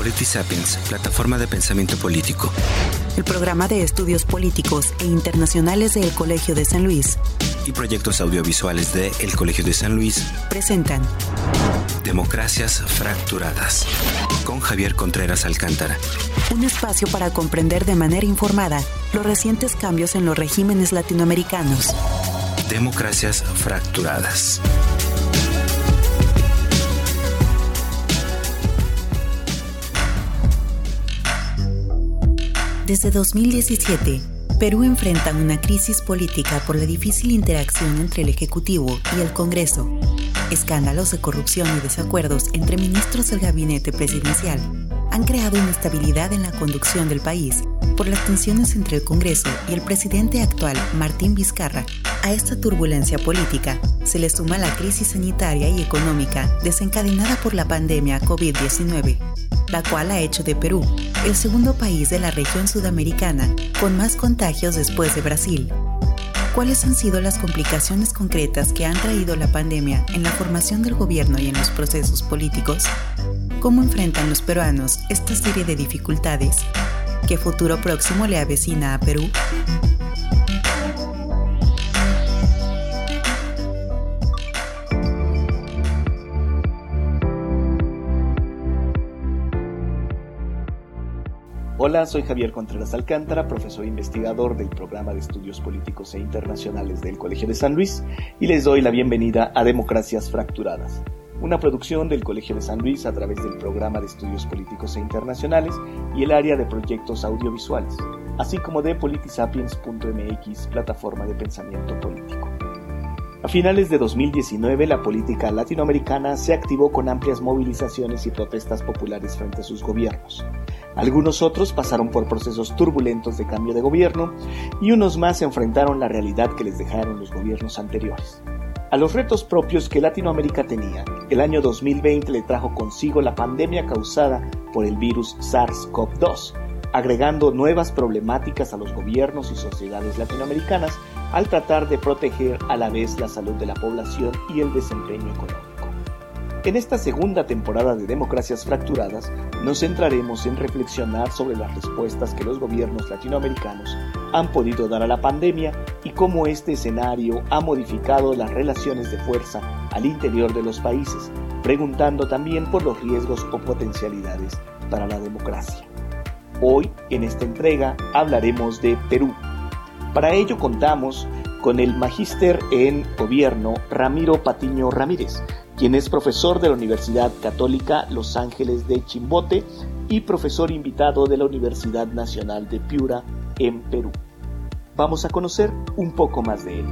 Polity Sapiens, plataforma de pensamiento político. El programa de estudios políticos e internacionales del Colegio de San Luis. Y proyectos audiovisuales de El Colegio de San Luis. Presentan. Democracias fracturadas. Con Javier Contreras Alcántara. Un espacio para comprender de manera informada los recientes cambios en los regímenes latinoamericanos. Democracias fracturadas. Desde 2017, Perú enfrenta una crisis política por la difícil interacción entre el Ejecutivo y el Congreso, escándalos de corrupción y desacuerdos entre ministros del gabinete presidencial han creado inestabilidad en la conducción del país por las tensiones entre el Congreso y el presidente actual, Martín Vizcarra. A esta turbulencia política se le suma la crisis sanitaria y económica desencadenada por la pandemia COVID-19, la cual ha hecho de Perú el segundo país de la región sudamericana con más contagios después de Brasil. ¿Cuáles han sido las complicaciones concretas que han traído la pandemia en la formación del gobierno y en los procesos políticos? ¿Cómo enfrentan los peruanos esta serie de dificultades? ¿Qué futuro próximo le avecina a Perú? Hola, soy Javier Contreras Alcántara, profesor investigador del programa de estudios políticos e internacionales del Colegio de San Luis, y les doy la bienvenida a Democracias Fracturadas, una producción del Colegio de San Luis a través del programa de estudios políticos e internacionales y el área de proyectos audiovisuales, así como de politisapiens.mx, plataforma de pensamiento político. A finales de 2019, la política latinoamericana se activó con amplias movilizaciones y protestas populares frente a sus gobiernos. Algunos otros pasaron por procesos turbulentos de cambio de gobierno y unos más enfrentaron la realidad que les dejaron los gobiernos anteriores. A los retos propios que Latinoamérica tenía, el año 2020 le trajo consigo la pandemia causada por el virus SARS-CoV-2, agregando nuevas problemáticas a los gobiernos y sociedades latinoamericanas al tratar de proteger a la vez la salud de la población y el desempeño económico. En esta segunda temporada de Democracias Fracturadas nos centraremos en reflexionar sobre las respuestas que los gobiernos latinoamericanos han podido dar a la pandemia y cómo este escenario ha modificado las relaciones de fuerza al interior de los países, preguntando también por los riesgos o potencialidades para la democracia. Hoy, en esta entrega, hablaremos de Perú. Para ello contamos con el magíster en gobierno Ramiro Patiño Ramírez, quien es profesor de la Universidad Católica Los Ángeles de Chimbote y profesor invitado de la Universidad Nacional de Piura en Perú. Vamos a conocer un poco más de él.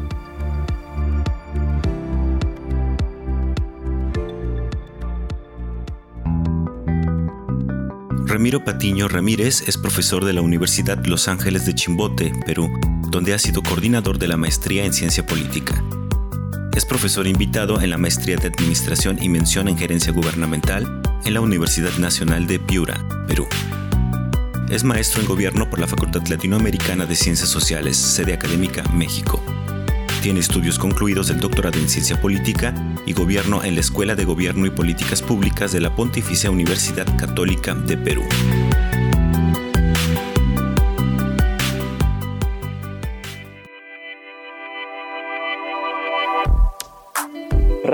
Ramiro Patiño Ramírez es profesor de la Universidad Los Ángeles de Chimbote, Perú, donde ha sido coordinador de la maestría en ciencia política. Es profesor invitado en la maestría de Administración y Mención en Gerencia Gubernamental en la Universidad Nacional de Piura, Perú. Es maestro en gobierno por la Facultad Latinoamericana de Ciencias Sociales, sede académica México. Tiene estudios concluidos del doctorado en Ciencia Política y Gobierno en la Escuela de Gobierno y Políticas Públicas de la Pontificia Universidad Católica de Perú.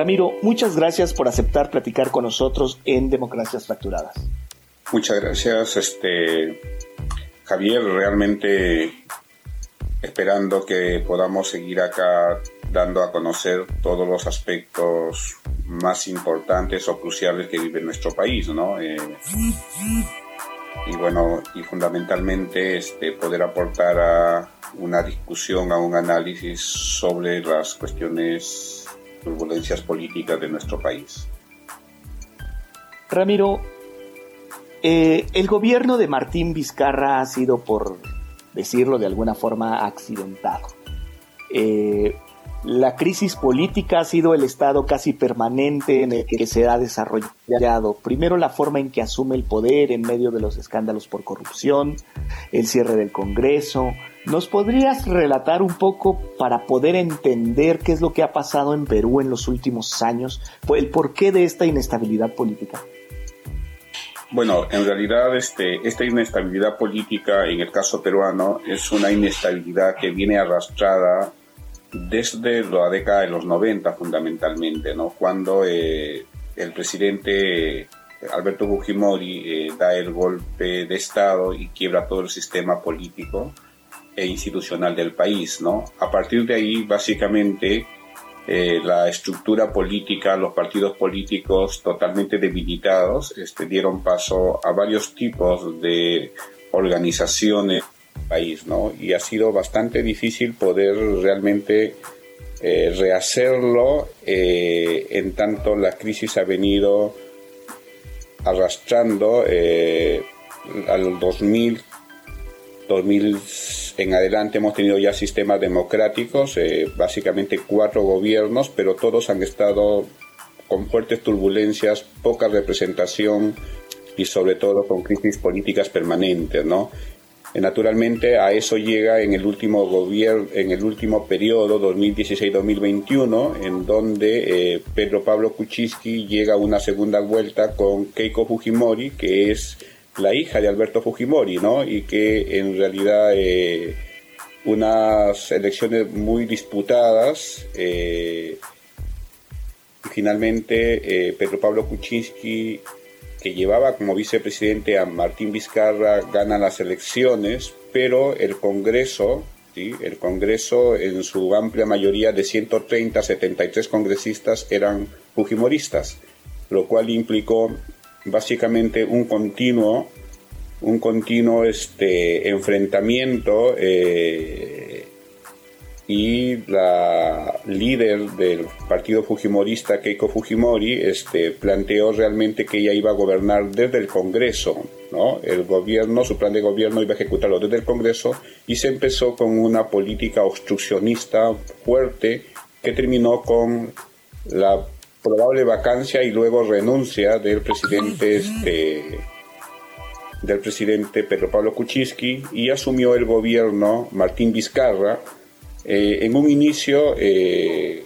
Ramiro, muchas gracias por aceptar platicar con nosotros en Democracias Fracturadas. Muchas gracias, este Javier, realmente esperando que podamos seguir acá dando a conocer todos los aspectos más importantes o cruciales que vive nuestro país, ¿no? Eh, y bueno, y fundamentalmente este, poder aportar a una discusión, a un análisis sobre las cuestiones, turbulencias políticas de nuestro país. Ramiro, eh, el gobierno de Martín Vizcarra ha sido, por decirlo de alguna forma, accidentado. Eh, la crisis política ha sido el estado casi permanente en el que se ha desarrollado. Primero la forma en que asume el poder en medio de los escándalos por corrupción, el cierre del Congreso. ¿Nos podrías relatar un poco para poder entender qué es lo que ha pasado en Perú en los últimos años? El porqué de esta inestabilidad política. Bueno, en realidad este, esta inestabilidad política en el caso peruano es una inestabilidad que viene arrastrada desde la década de los 90 fundamentalmente, cuando eh, el presidente Alberto Fujimori eh, da el golpe de Estado y quiebra todo el sistema político e institucional del país. ¿no? A partir de ahí, básicamente, eh, la estructura política, los partidos políticos totalmente debilitados, este, dieron paso a varios tipos de organizaciones del país, ¿no? Y ha sido bastante difícil poder realmente eh, rehacerlo eh, en tanto la crisis ha venido arrastrando al 2000 2000 en adelante hemos tenido ya sistemas democráticos, eh, básicamente cuatro gobiernos, pero todos han estado con fuertes turbulencias, poca representación y sobre todo con crisis políticas permanentes, ¿no? Eh, naturalmente a eso llega en el último gobierno, en el último periodo 2016-2021, en donde eh, Pedro Pablo Kuczynski llega a una segunda vuelta con Keiko Fujimori, que es la hija de Alberto Fujimori, ¿no? Y que en realidad eh, unas elecciones muy disputadas. Eh, finalmente eh, Pedro Pablo Kuczynski, que llevaba como vicepresidente a Martín Vizcarra, gana las elecciones, pero el Congreso, ¿sí? el Congreso en su amplia mayoría de 130 73 congresistas eran fujimoristas, lo cual implicó básicamente un continuo, un continuo este, enfrentamiento eh, y la líder del partido fujimorista, Keiko Fujimori, este, planteó realmente que ella iba a gobernar desde el Congreso, ¿no? El gobierno, su plan de gobierno iba a ejecutarlo desde el Congreso y se empezó con una política obstruccionista fuerte que terminó con la probable vacancia y luego renuncia del presidente este, del presidente Pedro Pablo Kuczynski y asumió el gobierno Martín Vizcarra. Eh, en un inicio eh,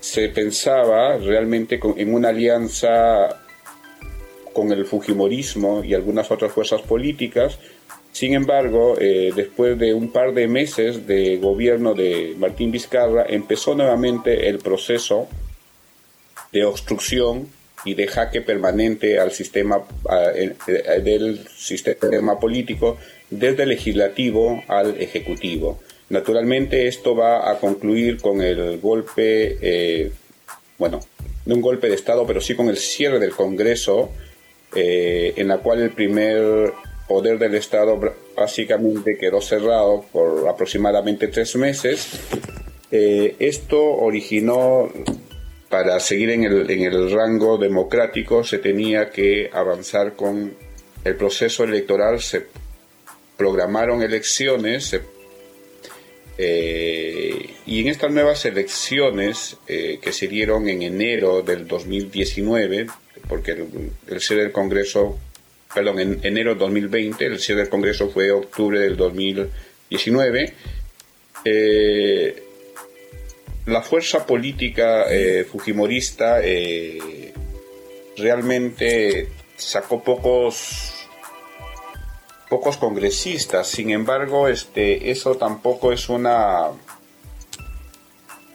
se pensaba realmente en una alianza con el Fujimorismo y algunas otras fuerzas políticas. Sin embargo, eh, después de un par de meses de gobierno de Martín Vizcarra, empezó nuevamente el proceso de obstrucción y de jaque permanente al sistema del sistema político desde el legislativo al ejecutivo. Naturalmente esto va a concluir con el golpe, eh, bueno, no un golpe de Estado, pero sí con el cierre del Congreso, eh, en la cual el primer poder del Estado básicamente quedó cerrado por aproximadamente tres meses. Eh, esto originó para seguir en el, en el rango democrático se tenía que avanzar con el proceso electoral, se programaron elecciones eh, y en estas nuevas elecciones eh, que se dieron en enero del 2019, porque el, el cierre del Congreso, perdón, en enero del 2020, el cierre del Congreso fue octubre del 2019, eh, la fuerza política eh, fujimorista eh, realmente sacó pocos pocos congresistas. Sin embargo este eso tampoco es una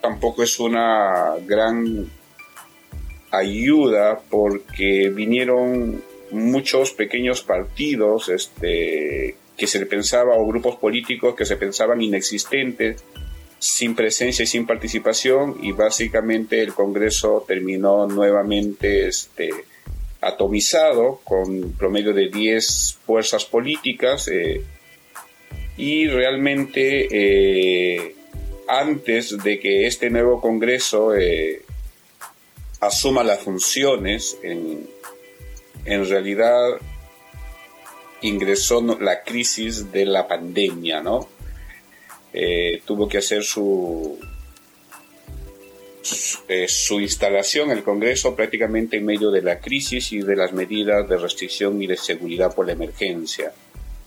tampoco es una gran ayuda porque vinieron muchos pequeños partidos este que se pensaba o grupos políticos que se pensaban inexistentes sin presencia y sin participación y básicamente el Congreso terminó nuevamente este, atomizado con promedio de 10 fuerzas políticas eh, y realmente eh, antes de que este nuevo Congreso eh, asuma las funciones, en, en realidad ingresó la crisis de la pandemia, ¿no? Eh, tuvo que hacer su, eh, su instalación el Congreso prácticamente en medio de la crisis y de las medidas de restricción y de seguridad por la emergencia.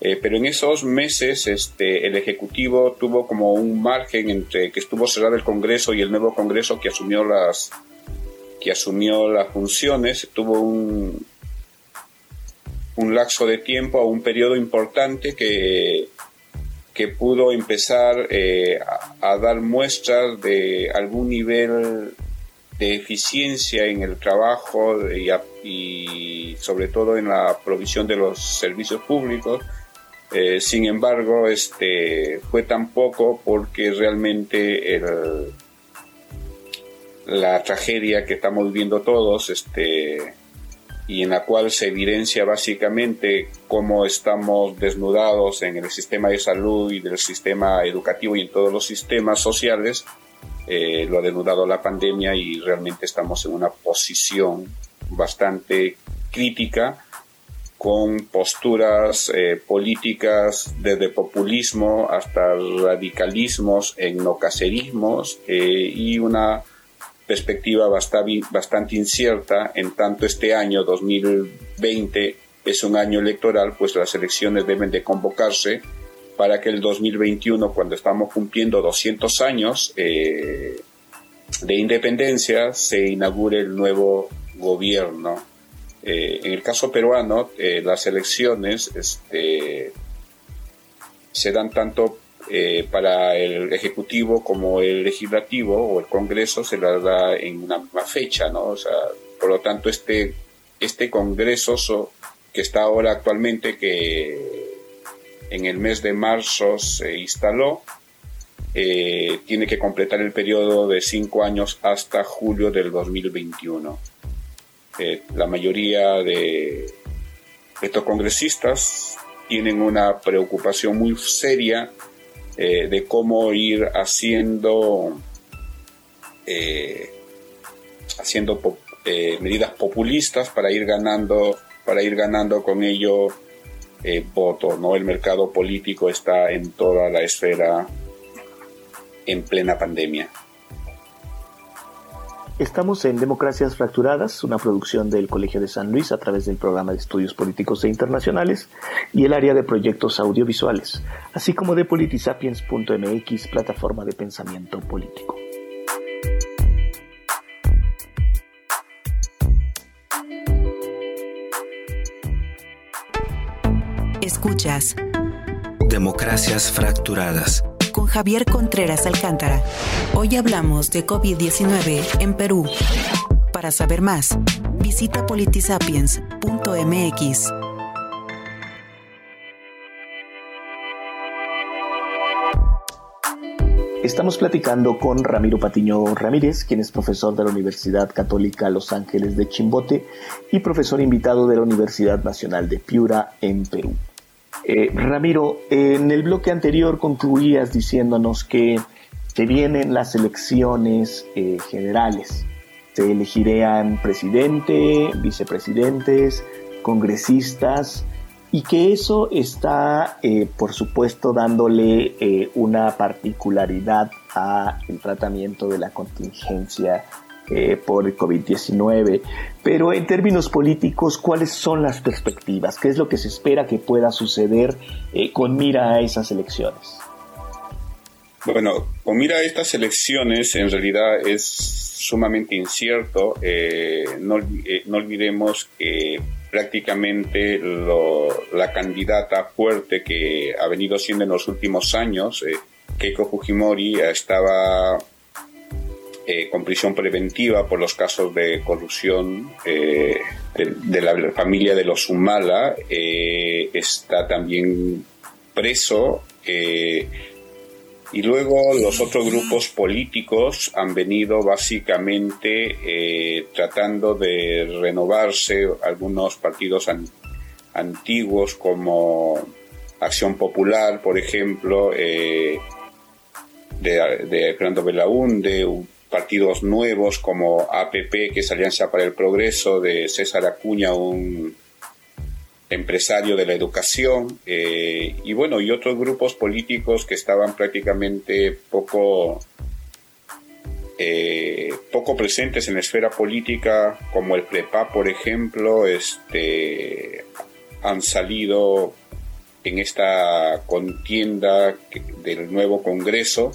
Eh, pero en esos meses este, el Ejecutivo tuvo como un margen entre que estuvo cerrado el Congreso y el nuevo Congreso que asumió las, que asumió las funciones, tuvo un, un lapso de tiempo, un periodo importante que, que pudo empezar eh, a, dar muestras de algún nivel de eficiencia en el trabajo y, sobre todo en la provisión de los servicios públicos. Eh, sin embargo, este, fue tan poco porque realmente la tragedia que estamos viviendo todos, este, y en la cual se evidencia básicamente cómo estamos desnudados en el sistema de salud y del sistema educativo y en todos los sistemas sociales, eh, lo ha denudado la pandemia y realmente estamos en una posición bastante crítica con posturas eh, políticas desde populismo hasta radicalismos, etnocacerismos eh, y una perspectiva bastante, incierta, en tanto este año 2020 es un año electoral, pues las elecciones deben de convocarse para que el 2021, cuando estamos cumpliendo 200 años eh, de independencia, se inaugure el nuevo gobierno. Eh, en el caso peruano, eh, las elecciones este, se dan tanto eh, para el Ejecutivo como el Legislativo o el Congreso se la da en una misma fecha, ¿no? O sea, por lo tanto, este, este Congreso que está ahora actualmente, que en el mes de marzo se instaló, eh, tiene que completar el periodo de cinco años hasta julio del 2021. Eh, la mayoría de estos congresistas tienen una preocupación muy seria eh, de cómo ir haciendo, eh, haciendo eh, medidas populistas para ir ganando, para ir ganando con ello votos. ¿no? El mercado político está en toda la esfera en plena pandemia. Estamos en Democracias Fracturadas, una producción del Colegio de San Luis a través del programa de estudios políticos e internacionales y el área de proyectos audiovisuales, así como de politisapiens.mx, plataforma de pensamiento político. Escuchas Democracias Fracturadas Javier Contreras Alcántara. Hoy hablamos de COVID-19 en Perú. Para saber más, visita politisapiens.mx. Estamos platicando con Ramiro Patiño Ramírez, quien es profesor de la Universidad Católica Los Ángeles de Chimbote y profesor invitado de la Universidad Nacional de Piura en Perú. Eh, Ramiro, en el bloque anterior concluías diciéndonos que se vienen las elecciones eh, generales. Se elegirían presidente, vicepresidentes, congresistas y que eso está, eh, por supuesto, dándole una particularidad al tratamiento de la contingencia eh, por el COVID-19. Pero en términos políticos, ¿cuáles son las perspectivas? ¿Qué es lo que se espera que pueda suceder eh, con mira a esas elecciones? Bueno, con mira a estas elecciones, en realidad es sumamente incierto. Eh, no, no, olvidemos que prácticamente la candidata fuerte que ha venido siendo en los últimos años, Keiko Fujimori, estaba eh, con prisión preventiva por los casos de corrupción eh, de, la familia de los Humala, eh, está también preso. y luego los otros grupos políticos han venido básicamente tratando de renovarse algunos partidos antiguos como Acción Popular, por ejemplo, de, de Fernando Belaúnde, partidos nuevos como APP, que es Alianza para el Progreso, de César Acuña, un empresario de la educación, eh, y bueno, y otros grupos políticos que estaban prácticamente poco, eh, poco presentes en la esfera política, como el PREPA, por ejemplo, este, han salido en esta contienda del nuevo Congreso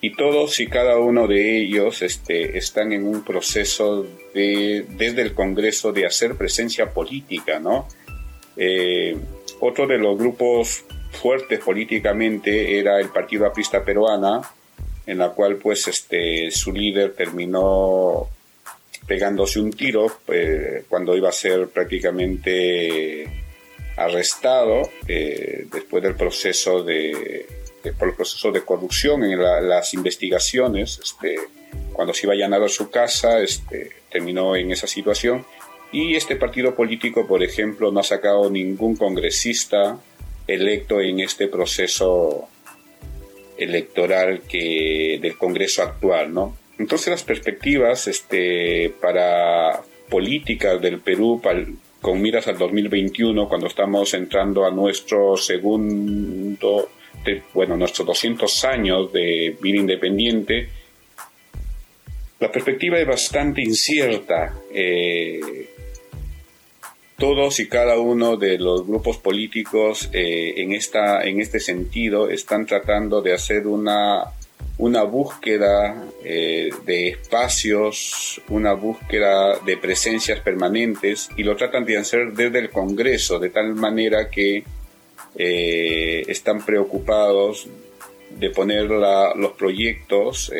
y todos y cada uno de ellos este, están en un proceso de, desde el Congreso de hacer presencia política, ¿no? Eh, otro de los grupos fuertes políticamente era el Partido Aprista Peruana, en la cual pues este su líder terminó pegándose un tiro eh, cuando iba a ser prácticamente arrestado eh, después del proceso de, por el proceso de corrupción en las investigaciones este, cuando se iba a allanar a su casa este, terminó en esa situación y este partido político por ejemplo no ha sacado ningún congresista electo en este proceso electoral que del Congreso actual, ¿no? Entonces las perspectivas este, para políticas del Perú con miras al 2021, cuando estamos entrando a nuestro segundo, bueno, nuestros 200 años de vida independiente, la perspectiva es bastante incierta. Eh, todos y cada uno de los grupos políticos eh, en, esta, en este sentido están tratando de hacer una, una búsqueda eh, de espacios, una búsqueda de presencias permanentes y lo tratan de hacer desde el Congreso, de tal manera que eh, están preocupados de poner los proyectos,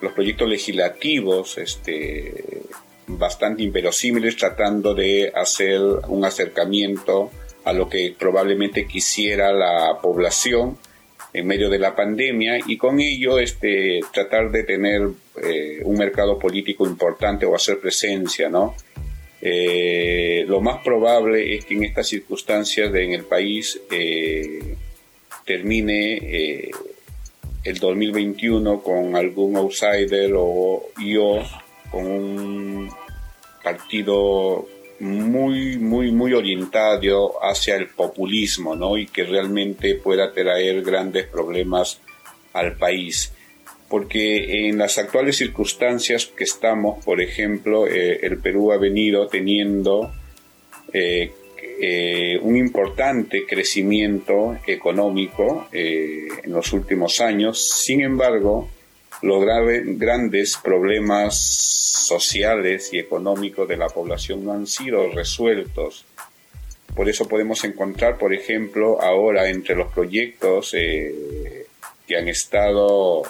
los proyectos legislativos, este, bastante inverosímiles tratando de hacer un acercamiento a lo que probablemente quisiera la población en medio de la pandemia y con ello este, tratar de tener eh, un mercado político importante o hacer presencia, ¿no? Eh, lo más probable es que en estas circunstancias en el país eh, termine el 2021 con algún outsider o yo con un partido muy, muy, muy orientado hacia el populismo, ¿no? Y que realmente pueda traer grandes problemas al país. Porque en las actuales circunstancias que estamos, por ejemplo, eh, el Perú ha venido teniendo eh, eh, un importante crecimiento económico en los últimos años. Sin embargo, los grandes problemas sociales y económicos de la población no han sido resueltos. Por eso podemos encontrar, por ejemplo, ahora entre los proyectos que han estado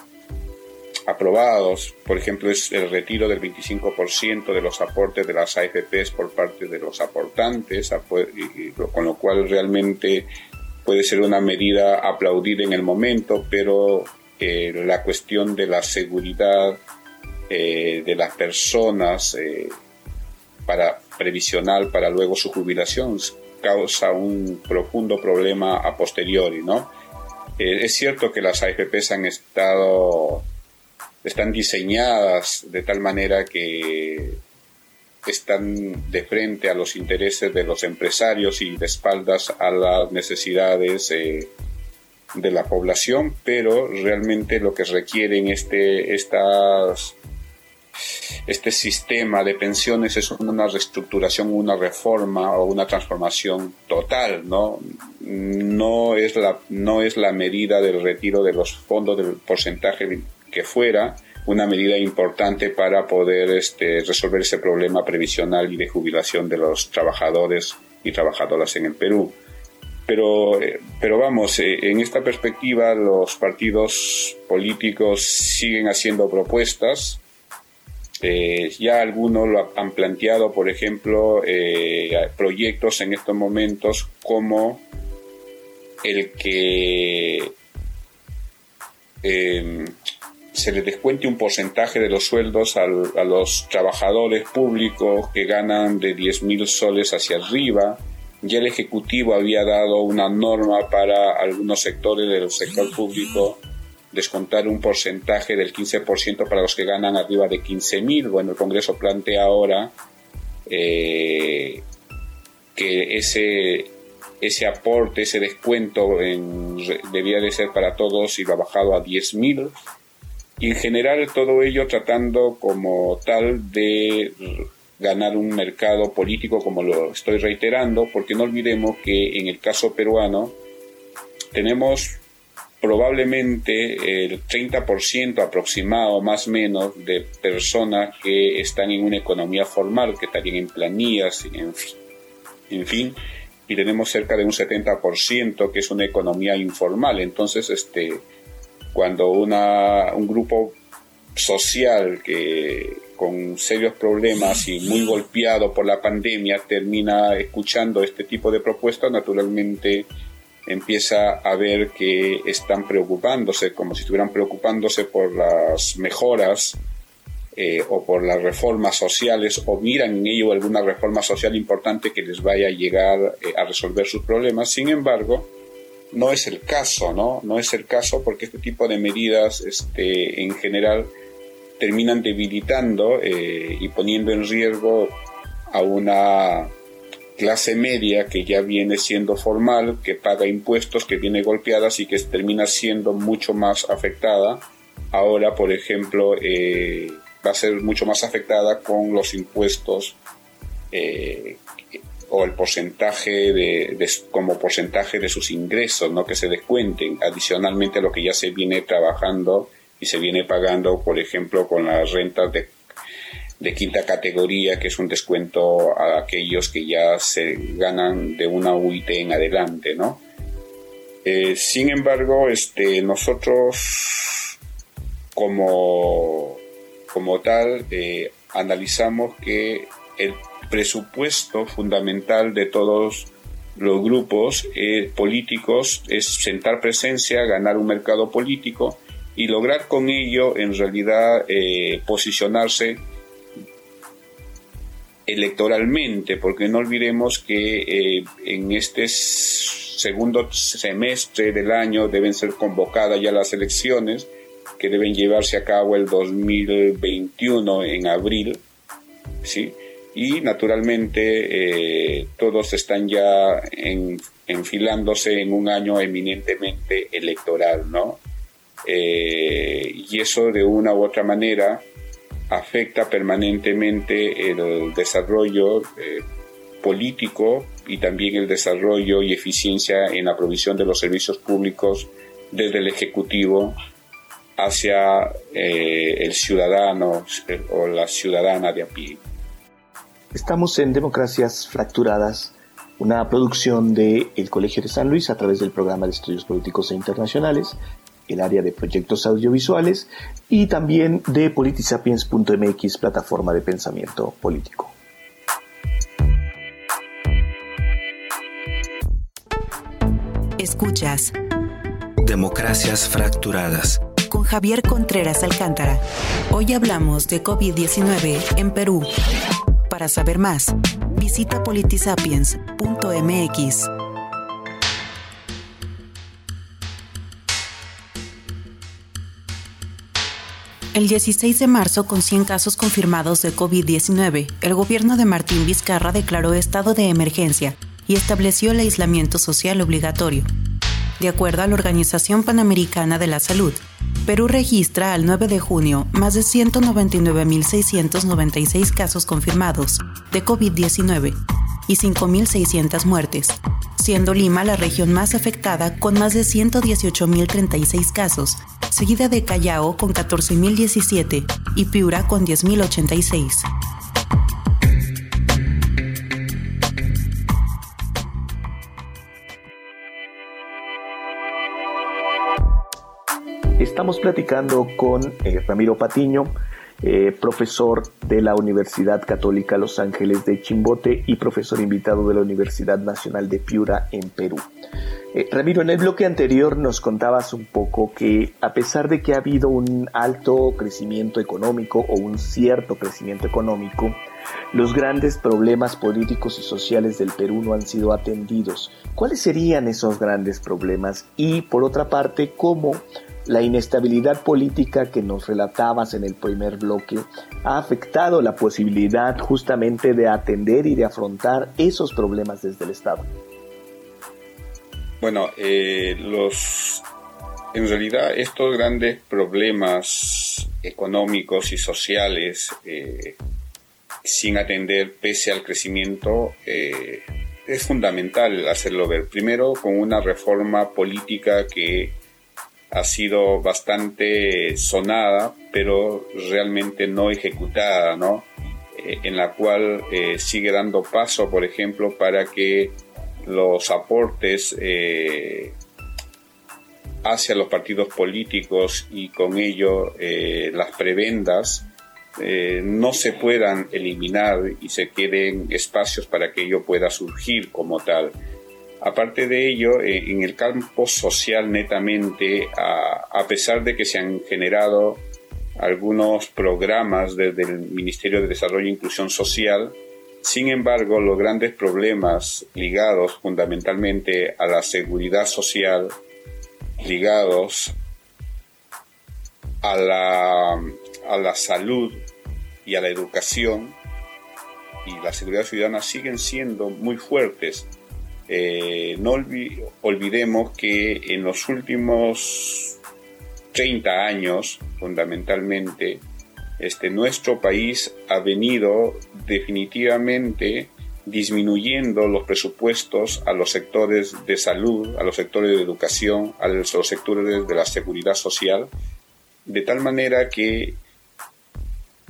aprobados, por ejemplo, es el retiro del 25% de los aportes de las AFPs por parte de los aportantes, con lo cual realmente puede ser una medida aplaudida en el momento, pero eh, la cuestión de la seguridad eh, de las personas eh, para previsional para luego su jubilación causa un profundo problema a posteriori, ¿no? es cierto que las AFPs han estado están diseñadas de tal manera que están de frente a los intereses de los empresarios y de espaldas a las necesidades de la población, pero realmente lo que requieren este, estas, este sistema de pensiones es una reestructuración, una reforma o una transformación total, ¿no? No es la, no es la medida del retiro de los fondos del porcentaje que fuera, una medida importante para poder este, resolver ese problema previsional y de jubilación de los trabajadores y trabajadoras en el Perú. Pero, eh, pero vamos, eh, en esta perspectiva los partidos políticos siguen haciendo propuestas. Eh, ya algunos lo han planteado, por ejemplo, proyectos en estos momentos como el que em, se le descuente un porcentaje de los sueldos a los trabajadores públicos que ganan de 10.000 soles hacia arriba ya el Ejecutivo había dado una norma para algunos sectores del sector público descontar un porcentaje del 15% para los que ganan arriba de 15.000. Bueno, el Congreso plantea ahora eh, que ese, ese aporte, ese descuento debía de ser para todos y lo ha bajado a 10.000. Y en general todo ello tratando como tal de ganar un mercado político, como lo estoy reiterando, porque no olvidemos que en el caso peruano tenemos probablemente el 30% aproximado, más o menos, de personas que están en una economía formal, que estarían en planillas, en, en fin, y tenemos cerca de un 70% que es una economía informal. Entonces, este, cuando una, un grupo social que con serios problemas y muy golpeado por la pandemia termina escuchando este tipo de propuestas, naturalmente empieza a ver que están preocupándose, como si estuvieran preocupándose por las mejoras eh, o por las reformas sociales o miran en ello alguna reforma social importante que les vaya a llegar eh, a resolver sus problemas. Sin embargo, no es el caso, ¿no? No es el caso porque este tipo de medidas este, en general terminan debilitando eh, y poniendo en riesgo a una clase media que ya viene siendo formal, que paga impuestos, que viene golpeada y que termina siendo mucho más afectada. Ahora, por ejemplo, eh, va a ser mucho más afectada con los impuestos eh, o el porcentaje de, como porcentaje de sus ingresos, no que se descuenten adicionalmente a lo que ya se viene trabajando y se viene pagando, por ejemplo, con las rentas de, de quinta categoría, que es un descuento a aquellos que ya se ganan de una UIT en adelante, ¿no? Eh, sin embargo, este, nosotros como como tal, eh, analizamos que el presupuesto fundamental de todos los grupos eh, políticos es sentar presencia, ganar un mercado político y lograr con ello en realidad eh, posicionarse electoralmente, porque no olvidemos que en este segundo semestre del año deben ser convocadas ya las elecciones que deben llevarse a cabo el 2021 en abril, ¿sí? Y naturalmente eh, todos están ya enfilándose en un año eminentemente electoral, ¿no? Eh, y eso de una u otra manera afecta permanentemente el desarrollo eh, político y también el desarrollo y eficiencia en la provisión de los servicios públicos desde el Ejecutivo hacia eh, el ciudadano o la ciudadana de a pie. Estamos en Democracias Fracturadas, una producción del el Colegio de San Luis a través del programa de estudios políticos e internacionales, el área de proyectos audiovisuales y también de politisapiens.mx, plataforma de pensamiento político. Escuchas Democracias Fracturadas con Javier Contreras Alcántara. Hoy hablamos de COVID-19 en Perú. Para saber más, visita politisapiens.mx. El 16 de marzo, con 100 casos confirmados de COVID-19, el gobierno de Martín Vizcarra declaró estado de emergencia y estableció el aislamiento social obligatorio. De acuerdo a la Organización Panamericana de la Salud, Perú registra al 9 de junio más de 199.696 casos confirmados de COVID-19 y 5.600 muertes, siendo Lima la región más afectada con más de 118.036 casos, seguida de Callao con 14.017 y Piura con 10.086. Estamos platicando con eh, Ramiro Patiño, eh, profesor de la Universidad Católica Los Ángeles de Chimbote y profesor invitado de la Universidad Nacional de Piura en Perú. Eh, Ramiro, en el bloque anterior nos contabas un poco que a pesar de que ha habido un alto crecimiento económico o un cierto crecimiento económico, los grandes problemas políticos y sociales del Perú no han sido atendidos. ¿Cuáles serían esos grandes problemas? Y por otra parte, ¿cómo la inestabilidad política que nos relatabas en el primer bloque ha afectado la posibilidad justamente de atender y de afrontar esos problemas desde el Estado. Bueno, eh, los, en realidad estos grandes problemas económicos y sociales, eh, sin atender pese al crecimiento, eh, es fundamental hacerlo ver. Primero, con una reforma política que ha sido bastante sonada, pero realmente no ejecutada, ¿no? eh, en la cual eh, sigue dando paso, por ejemplo, para que los aportes hacia los partidos políticos y con ello las prebendas no se puedan eliminar y se queden espacios para que ello pueda surgir como tal. Aparte de ello, en el campo social netamente, a pesar de que se han generado algunos programas desde el Ministerio de Desarrollo e Inclusión Social. Sin embargo, los grandes problemas ligados fundamentalmente a la seguridad social, ligados a la, a la salud y a la educación y la seguridad ciudadana siguen siendo muy fuertes. Eh, no olvidemos que en los últimos 30 años, fundamentalmente, este, nuestro país ha venido definitivamente disminuyendo los presupuestos a los sectores de salud, a los sectores de educación, a los sectores de la seguridad social, de tal manera que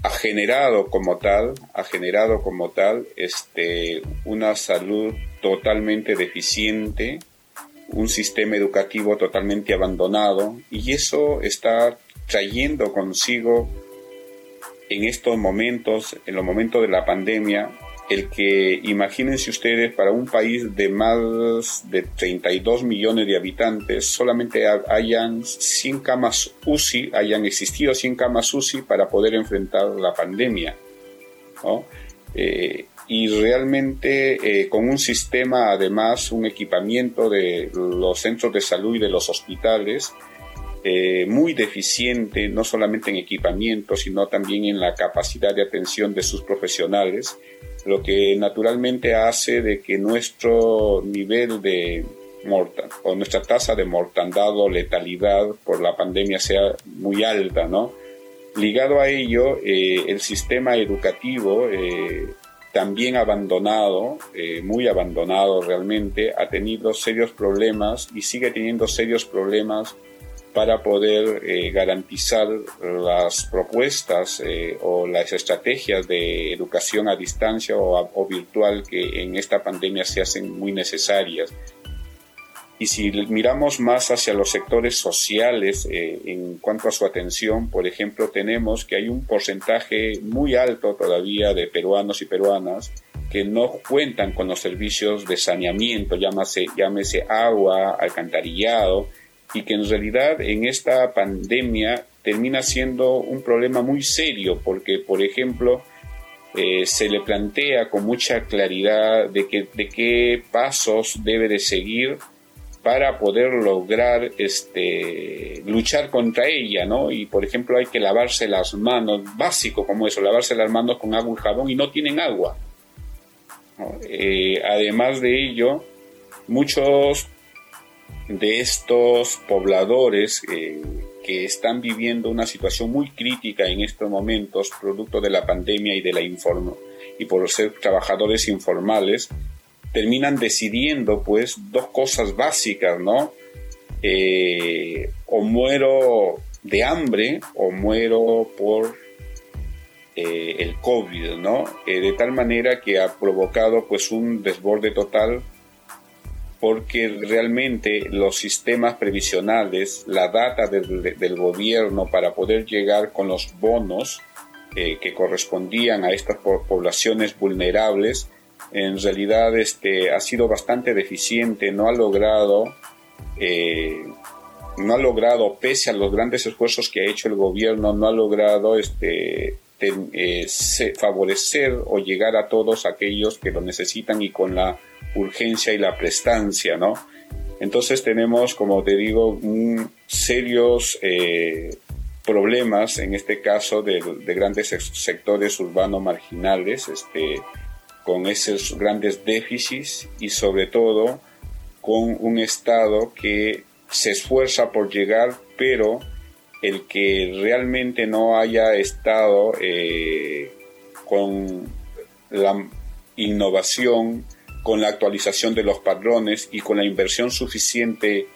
ha generado como tal, ha generado como tal este, una salud totalmente deficiente, un sistema educativo totalmente abandonado y eso está trayendo consigo en estos momentos, en los momentos de la pandemia, el que imagínense ustedes para un país de más de 32 millones de habitantes solamente hayan 100 camas UCI, hayan existido 100 camas UCI para poder enfrentar la pandemia. ¿no? Eh, y realmente eh, con un sistema, además, un equipamiento de los centros de salud y de los hospitales eh, muy deficiente, no solamente en equipamiento, sino también en la capacidad de atención de sus profesionales, lo que naturalmente hace de que nuestro nivel de mortal o nuestra tasa de mortandad o letalidad por la pandemia sea muy alta, ¿no? Ligado a ello, eh, el sistema educativo también abandonado, eh, muy abandonado realmente, ha tenido serios problemas y sigue teniendo serios problemas para poder eh, garantizar las propuestas eh, o las estrategias de educación a distancia o virtual que en esta pandemia se hacen muy necesarias. Y si miramos más hacia los sectores sociales eh, en cuanto a su atención, por ejemplo, tenemos que hay un porcentaje muy alto todavía de peruanos y peruanas que no cuentan con los servicios de saneamiento, llámese, llámese agua, alcantarillado, y que en realidad en esta pandemia termina siendo un problema muy serio, porque, por ejemplo, eh, se le plantea con mucha claridad de, que, de qué pasos debe de seguir para poder lograr este, luchar contra ella, ¿no? Y por ejemplo hay que lavarse las manos, básico como eso, lavarse las manos con agua y jabón y no tienen agua. Eh, además de ello, muchos de estos pobladores eh, que están viviendo una situación muy crítica en estos momentos, producto de la pandemia y de la informo y por ser trabajadores informales, terminan decidiendo pues dos cosas básicas, ¿no? Eh, o muero de hambre o muero por eh, el COVID, ¿no? Eh, de tal manera que ha provocado pues un desborde total porque realmente los sistemas previsionales, la data del, gobierno para poder llegar con los bonos que correspondían a estas poblaciones vulnerables, en realidad este, ha sido bastante deficiente, no ha logrado, eh, no ha logrado, pese a los grandes esfuerzos que ha hecho el gobierno, no ha logrado este, eh, favorecer o llegar a todos aquellos que lo necesitan y con la urgencia y la prestancia, ¿no? Entonces tenemos, como te digo, serios eh, problemas, en este caso, de, de grandes sectores urbanos marginales, este, con esos grandes déficits y sobre todo con un Estado que se esfuerza por llegar, pero el que realmente no haya estado eh, con la innovación, con la actualización de los padrones y con la inversión suficiente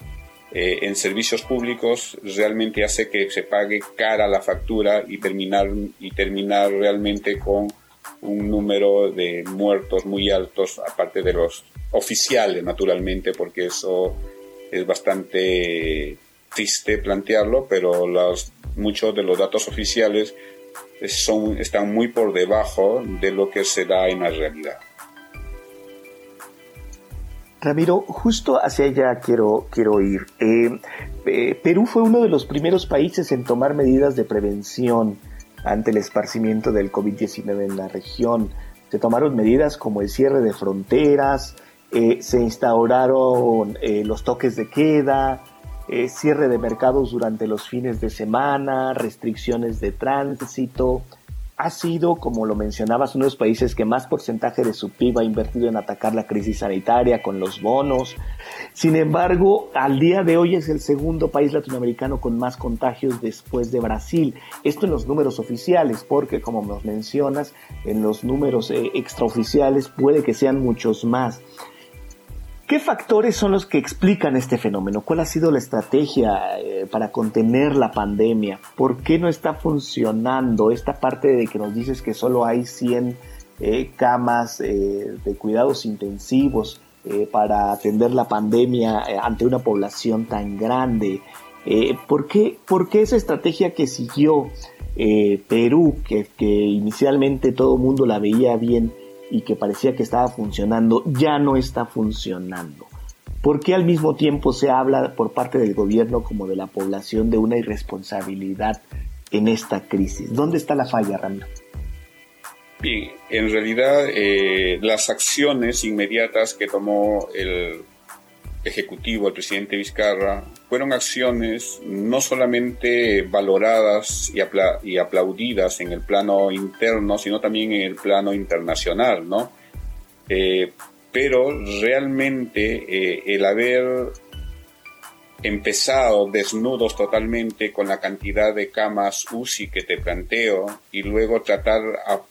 eh, en servicios públicos, realmente hace que se pague cara la factura y terminar, y terminar realmente con un número de muertos muy altos, aparte de los oficiales, naturalmente, porque eso es bastante triste plantearlo, pero los, muchos de los datos oficiales son, están muy por debajo de lo que se da en la realidad. Ramiro, justo hacia allá quiero, quiero ir. Eh, eh, Perú fue uno de los primeros países en tomar medidas de prevención ante el esparcimiento del COVID-19 en la región. Se tomaron medidas como el cierre de fronteras, eh, se instauraron los toques de queda, cierre de mercados durante los fines de semana, restricciones de tránsito, ha sido, como lo mencionabas, uno de los países que más porcentaje de su PIB ha invertido en atacar la crisis sanitaria con los bonos. Sin embargo, al día de hoy es el segundo país latinoamericano con más contagios después de Brasil. Esto en los números oficiales, porque como nos mencionas, en los números eh, extraoficiales puede que sean muchos más. ¿Qué factores son los que explican este fenómeno? ¿Cuál ha sido la estrategia eh, para contener la pandemia? ¿Por qué no está funcionando esta parte de que nos dices que solo hay 100 eh, camas eh, de cuidados intensivos para atender la pandemia ante una población tan grande? ¿por, qué, ¿por, qué, esa estrategia que siguió Perú, que, que inicialmente todo el mundo la veía bien, y que parecía que estaba funcionando ya no está funcionando? ¿Por qué al mismo tiempo se habla por parte del gobierno como de la población de una irresponsabilidad en esta crisis? ¿Dónde está la falla, Ramiro? Bien, en realidad eh, las acciones inmediatas que tomó el Ejecutivo, el presidente Vizcarra, fueron acciones no solamente valoradas y, aplaudidas en el plano interno, sino también en el plano internacional, ¿no? Eh, pero realmente eh, el haber empezado desnudos totalmente con la cantidad de camas UCI que te planteo y luego tratar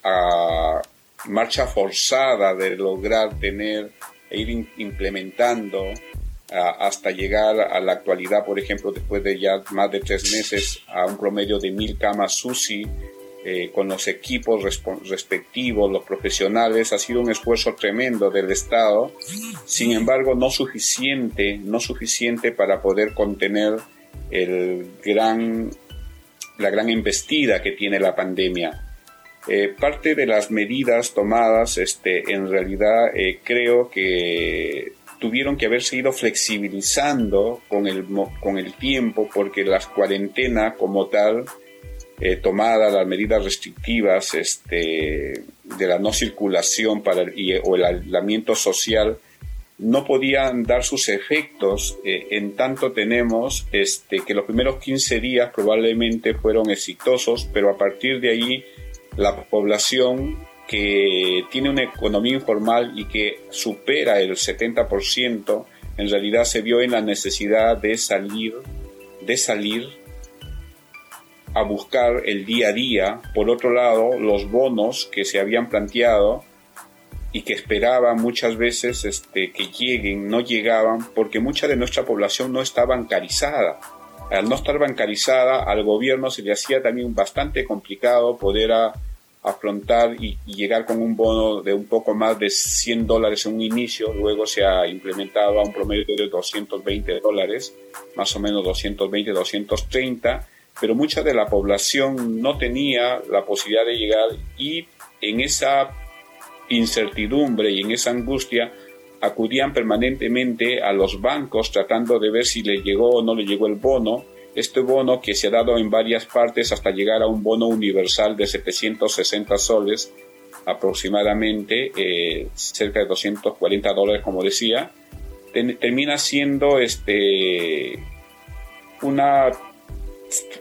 a, marcha forzada de lograr tener e ir implementando hasta llegar a la actualidad, por ejemplo, después de ya más de tres meses, a un promedio de mil camas SUSI, eh, con los equipos respectivos, los profesionales, ha sido un esfuerzo tremendo del Estado, sin embargo no suficiente, no suficiente para poder contener el gran, la gran embestida que tiene la pandemia. Eh, parte de las medidas tomadas, este, en realidad eh, creo que tuvieron que haberse ido flexibilizando con el, con el tiempo porque las cuarentenas como tal, eh, las medidas restrictivas este, de la no circulación para o el aislamiento social, no podían dar sus efectos eh, en tanto tenemos este, que los primeros 15 días probablemente fueron exitosos, pero a partir de ahí la población que tiene una economía informal y que supera el 70%, en realidad se vio en la necesidad de salir, de salir a buscar el día a día. Por otro lado, los bonos que se habían planteado y que esperaban muchas veces este, que lleguen, no llegaban porque mucha de nuestra población no está bancarizada. Al no estar bancarizada, al gobierno se le hacía también bastante complicado poder a, afrontar y, llegar con un bono de un poco más de 100 dólares en un inicio, luego se ha implementado a un promedio de 220 dólares, más o menos 220, 230, pero mucha de la población no tenía la posibilidad de llegar y en esa incertidumbre y en esa angustia acudían permanentemente a los bancos tratando de ver si les llegó o no le llegó el bono este bono que se ha dado en varias partes hasta llegar a un bono universal de 760 soles, aproximadamente eh, cerca de 240 dólares, como decía, termina siendo este una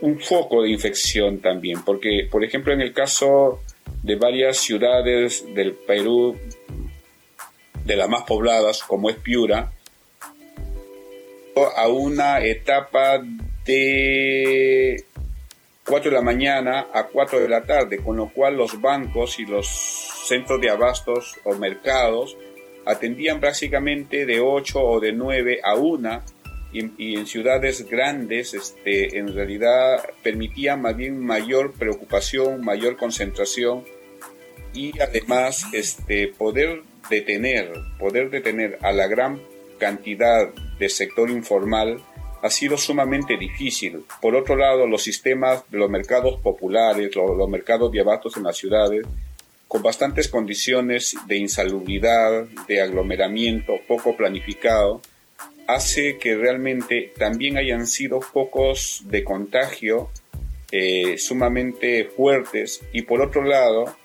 un foco de infección también, porque por ejemplo en el caso de varias ciudades del Perú, de las más pobladas como es Piura, a una etapa de 4 de la mañana a 4 de la tarde, con lo cual los bancos y los centros de abastos o mercados atendían prácticamente de 8 o de 9 a 1 y, en ciudades grandes este, en realidad permitían más bien mayor preocupación, mayor concentración y además este, poder detener, poder detener a la gran cantidad de sector informal ha sido sumamente difícil. Por otro lado, los sistemas de los mercados populares, los, mercados de abatos en las ciudades, con bastantes condiciones de insalubridad, de aglomeramiento poco planificado, hace que realmente también hayan sido focos de contagio eh, sumamente fuertes y por otro lado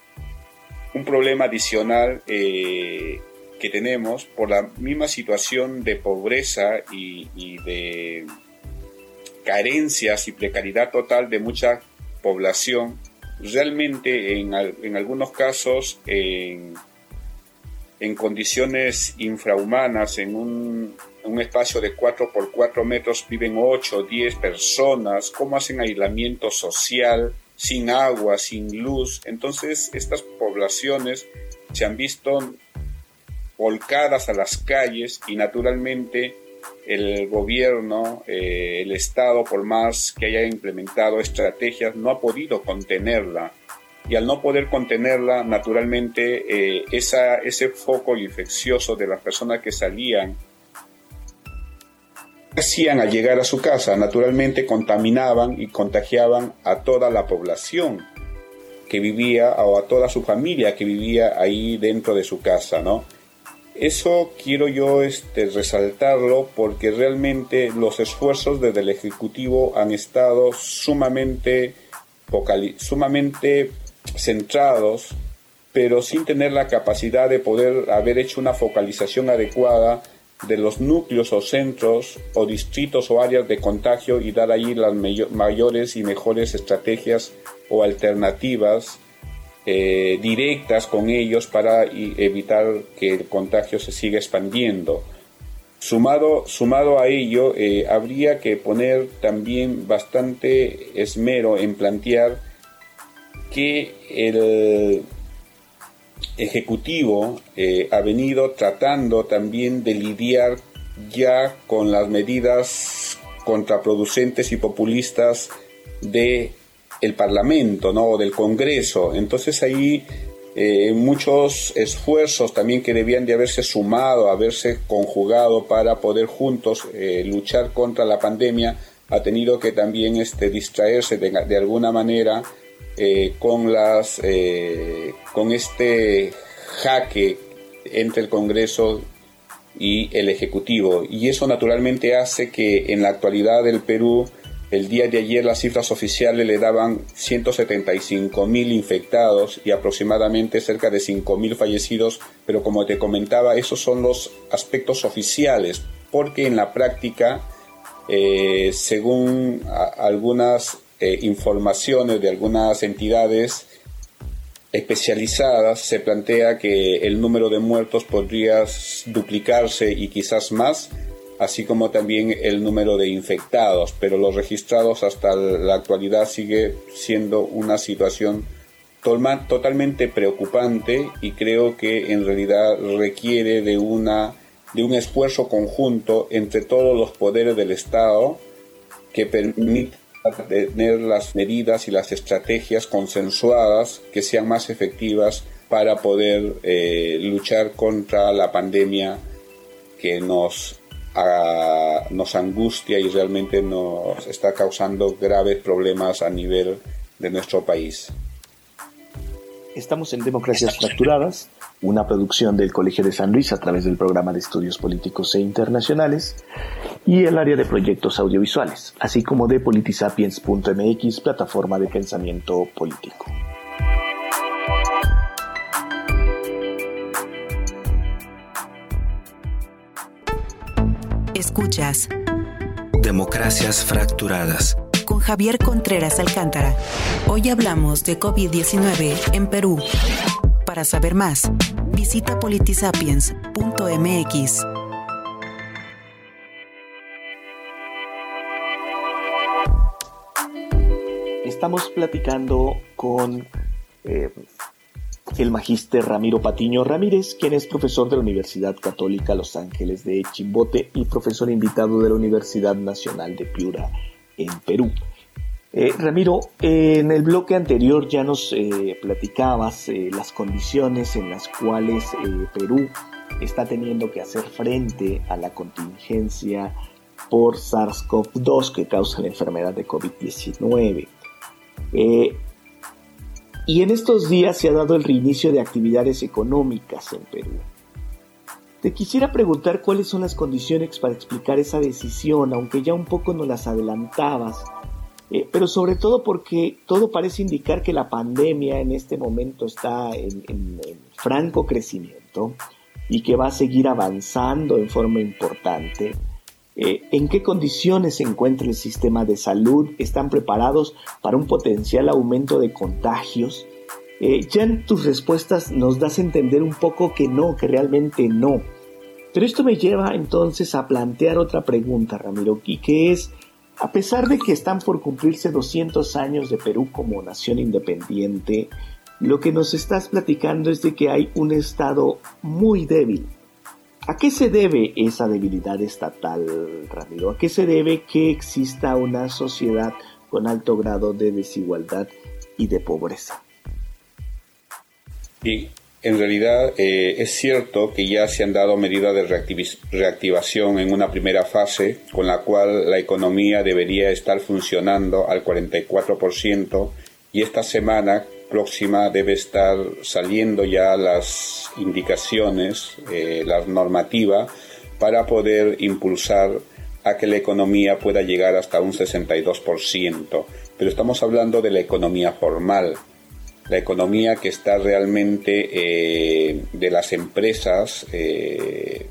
un problema adicional eh, que tenemos por la misma situación de pobreza y, de carencias y precariedad total de mucha población, realmente en, en algunos casos en, en condiciones infrahumanas, en un, espacio de 4 por 4 metros viven 8 o 10 personas, cómo hacen aislamiento social, sin agua, sin luz. Entonces estas poblaciones se han visto volcadas a las calles y naturalmente el gobierno, eh, el Estado, por más que haya implementado estrategias, no ha podido contenerla. Y al no poder contenerla, naturalmente eh, esa, ese foco infeccioso de las personas que salían hacían al llegar a su casa? Naturalmente contaminaban y contagiaban a toda la población que vivía o a toda su familia que vivía ahí dentro de su casa, ¿no? Eso quiero yo este, resaltarlo porque realmente los esfuerzos desde el Ejecutivo han estado sumamente, sumamente centrados, pero sin tener la capacidad de poder haber hecho una focalización adecuada de los núcleos o centros o distritos o áreas de contagio y dar ahí las mayores y mejores estrategias o alternativas eh, directas con ellos para evitar que el contagio se siga expandiendo. Sumado, sumado a ello, eh, habría que poner también bastante esmero en plantear que el Ejecutivo eh, ha venido tratando también de lidiar ya con las medidas contraproducentes y populistas de el Parlamento, ¿no? Del Congreso. Entonces ahí eh, muchos esfuerzos también que debían de haberse sumado, haberse conjugado para poder juntos eh, luchar contra la pandemia, ha tenido que también este, distraerse de alguna manera eh, con, las, con este jaque entre el Congreso y el Ejecutivo. Y eso naturalmente hace que en la actualidad del Perú, el día de ayer las cifras oficiales le daban 175 mil infectados y aproximadamente cerca de 5 mil fallecidos, pero como te comentaba, esos son los aspectos oficiales, porque en la práctica, eh, según algunas eh, informaciones de algunas entidades especializadas, se plantea que el número de muertos podría duplicarse y quizás más, así como también el número de infectados, pero los registrados hasta la actualidad sigue siendo una situación totalmente preocupante y creo que en realidad requiere de una de un esfuerzo conjunto entre todos los poderes del Estado que permita tener las medidas y las estrategias consensuadas que sean más efectivas para poder eh, luchar contra la pandemia que nos, nos angustia y realmente nos está causando graves problemas a nivel de nuestro país. Estamos en Democracias Fracturadas, una producción del Colegio de San Luis a través del programa de estudios políticos e internacionales y el área de proyectos audiovisuales, así como de politisapiens.mx, plataforma de pensamiento político. Escuchas Democracias Fracturadas con Javier Contreras Alcántara. Hoy hablamos de COVID-19 en Perú. Para saber más, visita politisapiens.mx. Estamos platicando con eh, el magíster Ramiro Patiño Ramírez, quien es profesor de la Universidad Católica Los Ángeles de Chimbote y profesor invitado de la Universidad Nacional de Piura en Perú. Eh, Ramiro, en el bloque anterior ya nos eh, platicabas eh, las condiciones en las cuales Perú está teniendo que hacer frente a la contingencia por SARS-CoV-2 que causa la enfermedad de COVID-19. Y en estos días se ha dado el reinicio de actividades económicas en Perú. Te quisiera preguntar cuáles son las condiciones para explicar esa decisión, aunque ya un poco nos las adelantabas eh, pero sobre todo porque todo parece indicar que la pandemia en este momento está en, franco crecimiento y que va a seguir avanzando en forma importante. Eh, ¿En qué condiciones se encuentra el sistema de salud? ¿Están preparados para un potencial aumento de contagios? Eh, ya en tus respuestas nos das a entender un poco que no, que realmente no. Pero esto me lleva entonces a plantear otra pregunta, Ramiro, y que es, a pesar de que están por cumplirse 200 años de Perú como nación independiente, lo que nos estás platicando es de que hay un Estado muy débil. ¿A qué se debe esa debilidad estatal, Ramiro? ¿A qué se debe que exista una sociedad con alto grado de desigualdad y de pobreza? Y en realidad eh, es cierto que ya se han dado medidas de reactivación en una primera fase con la cual la economía debería estar funcionando al 44% y esta semana próxima debe estar saliendo ya las indicaciones, eh, la normativa para poder impulsar a que la economía pueda llegar hasta un 62%. Pero estamos hablando de la economía formal, la economía que está realmente eh, de las empresas, eh,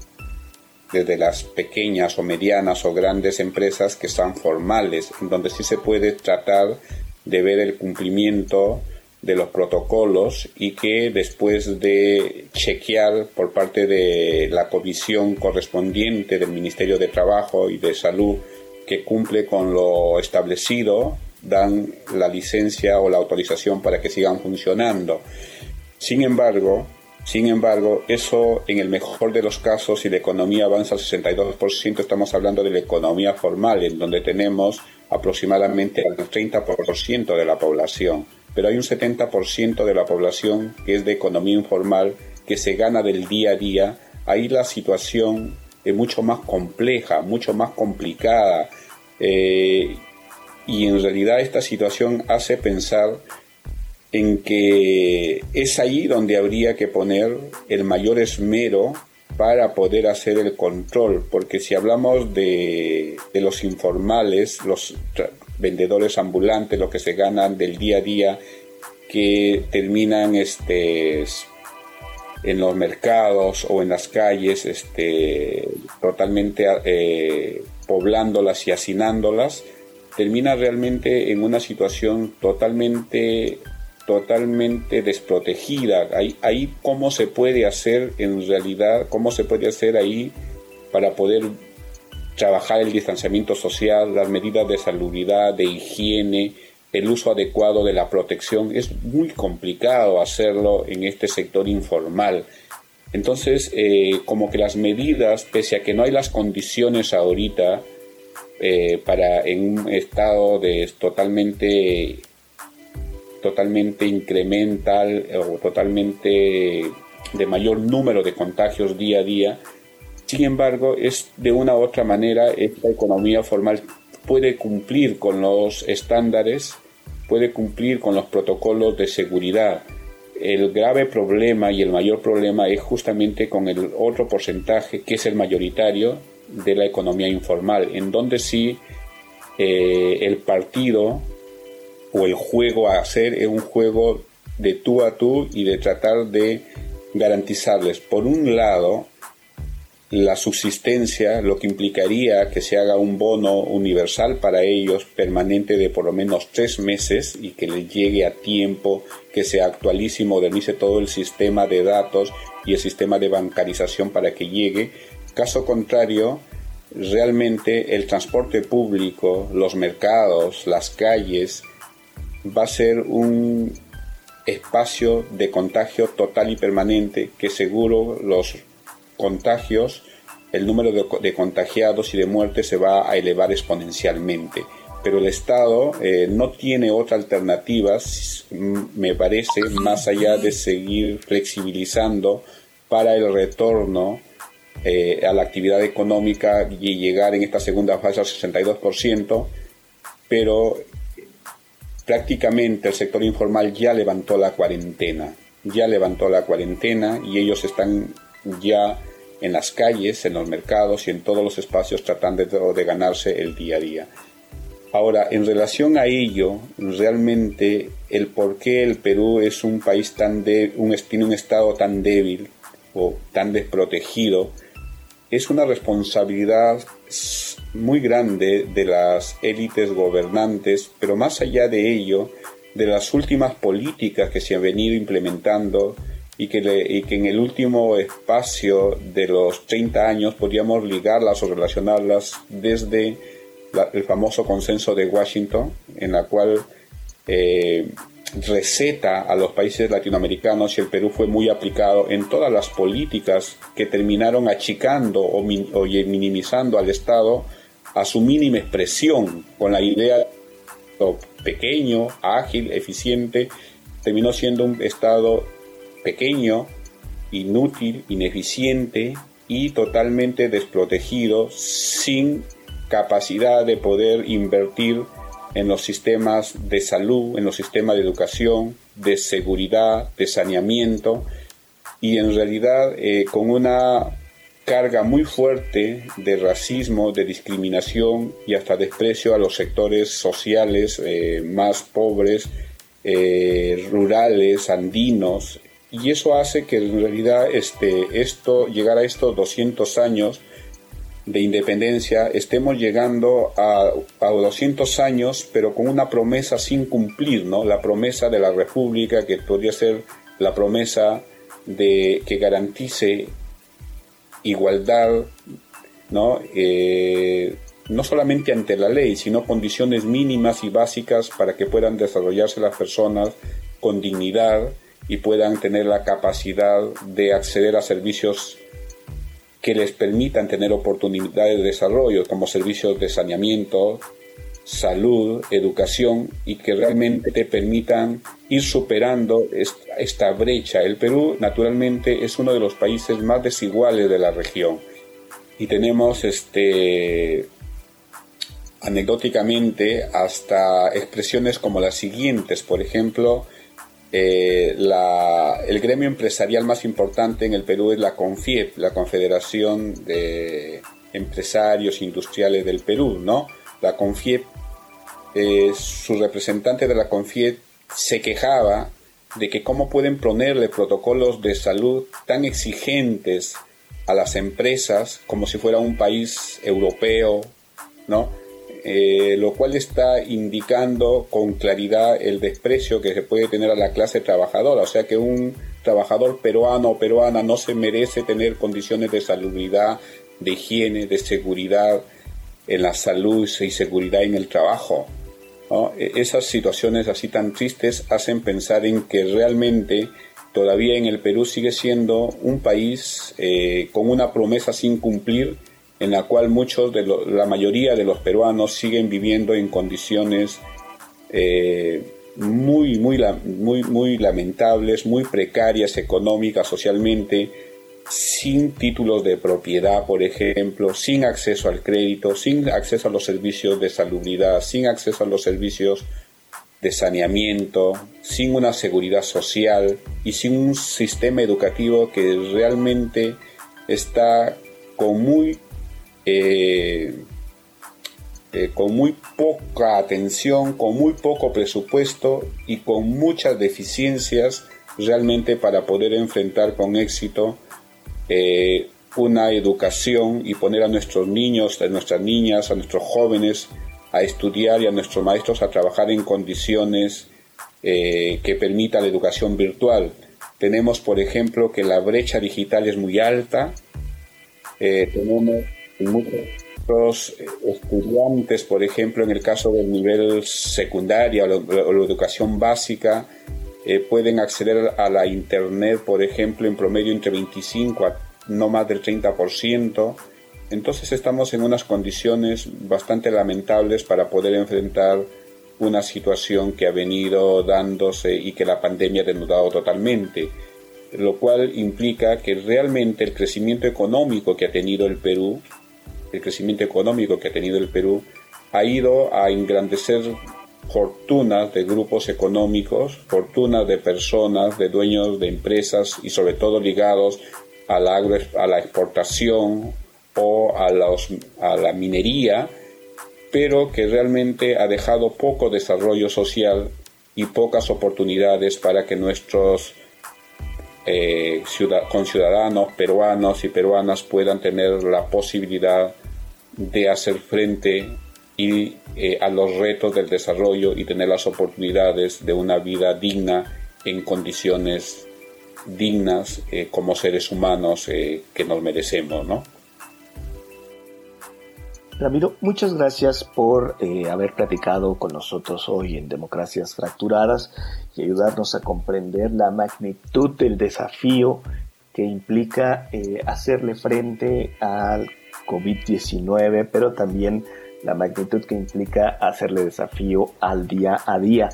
desde las pequeñas o medianas o grandes empresas que son formales, en donde sí se puede tratar de ver el cumplimiento de los protocolos y que después de chequear por parte de la comisión correspondiente del Ministerio de Trabajo y de Salud que cumple con lo establecido, dan la licencia o la autorización para que sigan funcionando. Sin embargo, sin embargo, eso en el mejor de los casos, si la economía avanza al 62%, estamos hablando de la economía formal, en donde tenemos aproximadamente el 30% de la población. Pero hay un 70% de la población que es de economía informal, que se gana del día a día. Ahí la situación es mucho más compleja, mucho más complicada. Eh, y en realidad esta situación hace pensar en que es ahí donde habría que poner el mayor esmero para poder hacer el control, porque si hablamos de, los informales, los vendedores ambulantes, lo que se ganan del día a día, que terminan este, en los mercados o en las calles este, totalmente eh, poblándolas y hacinándolas, termina realmente en una situación totalmente totalmente desprotegida. Ahí, ahí cómo se puede hacer en realidad, cómo se puede hacer ahí para poder trabajar el distanciamiento social, las medidas de salubridad, de higiene, el uso adecuado de la protección. Es muy complicado hacerlo en este sector informal. Entonces, eh, como que las medidas, pese a que no hay las condiciones ahorita, eh, para en un estado de totalmente totalmente incremental o totalmente de mayor número de contagios día a día. Sin embargo, es de una u otra manera esta economía formal puede cumplir con los estándares, puede cumplir con los protocolos de seguridad. El grave problema y el mayor problema es justamente con el otro porcentaje que es el mayoritario, de la economía informal, en donde sí eh, el partido o el juego a hacer es un juego de tú a tú y de tratar de garantizarles, por un lado, la subsistencia, lo que implicaría que se haga un bono universal para ellos permanente de por lo menos tres meses y que les llegue a tiempo, que se actualice y modernice todo el sistema de datos y el sistema de bancarización para que llegue, Caso contrario, realmente el transporte público, los mercados, las calles, va a ser un espacio de contagio total y permanente que seguro los contagios, el número de, contagiados y de muertes se va a elevar exponencialmente. pero el Estado eh, no tiene otra alternativa, me parece, más allá de seguir flexibilizando para el retorno eh, a la actividad económica y llegar en esta segunda fase al 62%, pero prácticamente el sector informal ya levantó la cuarentena, ya levantó la cuarentena y ellos están ya en las calles, en los mercados y en todos los espacios tratando de ganarse el día a día. Ahora, en relación a ello, realmente el por qué el Perú es un país tan de, un, tiene un estado tan débil o tan desprotegido, es una responsabilidad muy grande de las élites gobernantes, pero más allá de ello, de las últimas políticas que se han venido implementando y que, en el último espacio de los 30 años podríamos ligarlas o relacionarlas desde el famoso consenso de Washington, en la cual eh, receta a los países latinoamericanos y el Perú fue muy aplicado en todas las políticas que terminaron achicando o, minimizando al Estado a su mínima expresión, con la idea de pequeño, ágil, eficiente, terminó siendo un Estado pequeño, inútil, ineficiente y totalmente desprotegido, sin capacidad de poder invertir en los sistemas de salud, en los sistemas de educación, de seguridad, de saneamiento y en realidad eh, con una carga muy fuerte de racismo, de discriminación y hasta desprecio a los sectores sociales eh, más pobres, eh, rurales, andinos. Y eso hace que en realidad este, esto, llegar a estos 200 años de independencia estemos llegando a, a 200 años, pero con una promesa sin cumplir, ¿no? La promesa de la República, que podría ser la promesa de que garantice igualdad, ¿no? Eh, no solamente ante la ley, sino condiciones mínimas y básicas para que puedan desarrollarse las personas con dignidad y puedan tener la capacidad de acceder a servicios que les permitan tener oportunidades de desarrollo como servicios de saneamiento, salud, educación y que realmente te permitan ir superando esta brecha. El Perú naturalmente es uno de los países más desiguales de la región y tenemos este anecdóticamente hasta expresiones como las siguientes, por ejemplo, eh, el gremio empresarial más importante en el Perú es la CONFIEP, la Confederación de Empresarios Industriales del Perú, ¿no? La CONFIEP, eh, su representante de la CONFIEP se quejaba de que cómo pueden ponerle protocolos de salud tan exigentes a las empresas como si fuera un país europeo, ¿no? Eh, lo cual está indicando con claridad el desprecio que se puede tener a la clase trabajadora, o sea que un trabajador peruano o peruana no se merece tener condiciones de salubridad, de higiene, de seguridad en la salud y seguridad en el trabajo. E, esas situaciones así tan tristes hacen pensar en que realmente todavía en el Perú sigue siendo un país eh, con una promesa sin cumplir en la cual muchos de la mayoría de los peruanos siguen viviendo en condiciones eh, muy, muy, muy, muy lamentables, muy precarias económicas, socialmente, sin títulos de propiedad, por ejemplo, sin acceso al crédito, sin acceso a los servicios de salubridad, sin acceso a los servicios de saneamiento, sin una seguridad social y sin un sistema educativo que realmente está con muy eh, eh, con muy poca atención, con muy poco presupuesto y con muchas deficiencias realmente para poder enfrentar con éxito eh, una educación y poner a nuestros niños, a nuestras niñas, a nuestros jóvenes a estudiar y a nuestros maestros a trabajar en condiciones que permitan la educación virtual. Tenemos, por ejemplo, que la brecha digital es muy alta. tenemos muchos estudiantes, por ejemplo, en el caso del nivel secundario o la, educación básica, eh, pueden acceder a la Internet, por ejemplo, en promedio entre 25 a no más del 30%, Entonces estamos en unas condiciones bastante lamentables para poder enfrentar una situación que ha venido dándose y que la pandemia ha denudado totalmente, lo cual implica que realmente el crecimiento económico que ha tenido el Perú, el crecimiento económico que ha tenido el Perú, ha ido a engrandecer fortunas de grupos económicos, fortunas de personas, de dueños de empresas y sobre todo ligados a la, exportación o a la minería, pero que realmente ha dejado poco desarrollo social y pocas oportunidades para que nuestros eh, conciudadanos peruanos y peruanas puedan tener la posibilidad de hacer frente y, eh, a los retos del desarrollo y tener las oportunidades de una vida digna en condiciones dignas eh, como seres humanos que nos merecemos, ¿no? Ramiro, muchas gracias por eh, haber platicado con nosotros hoy en Democracias Fracturadas y ayudarnos a comprender la magnitud del desafío que implica eh, hacerle frente al COVID-19, pero también la magnitud que implica hacerle desafío al día a día.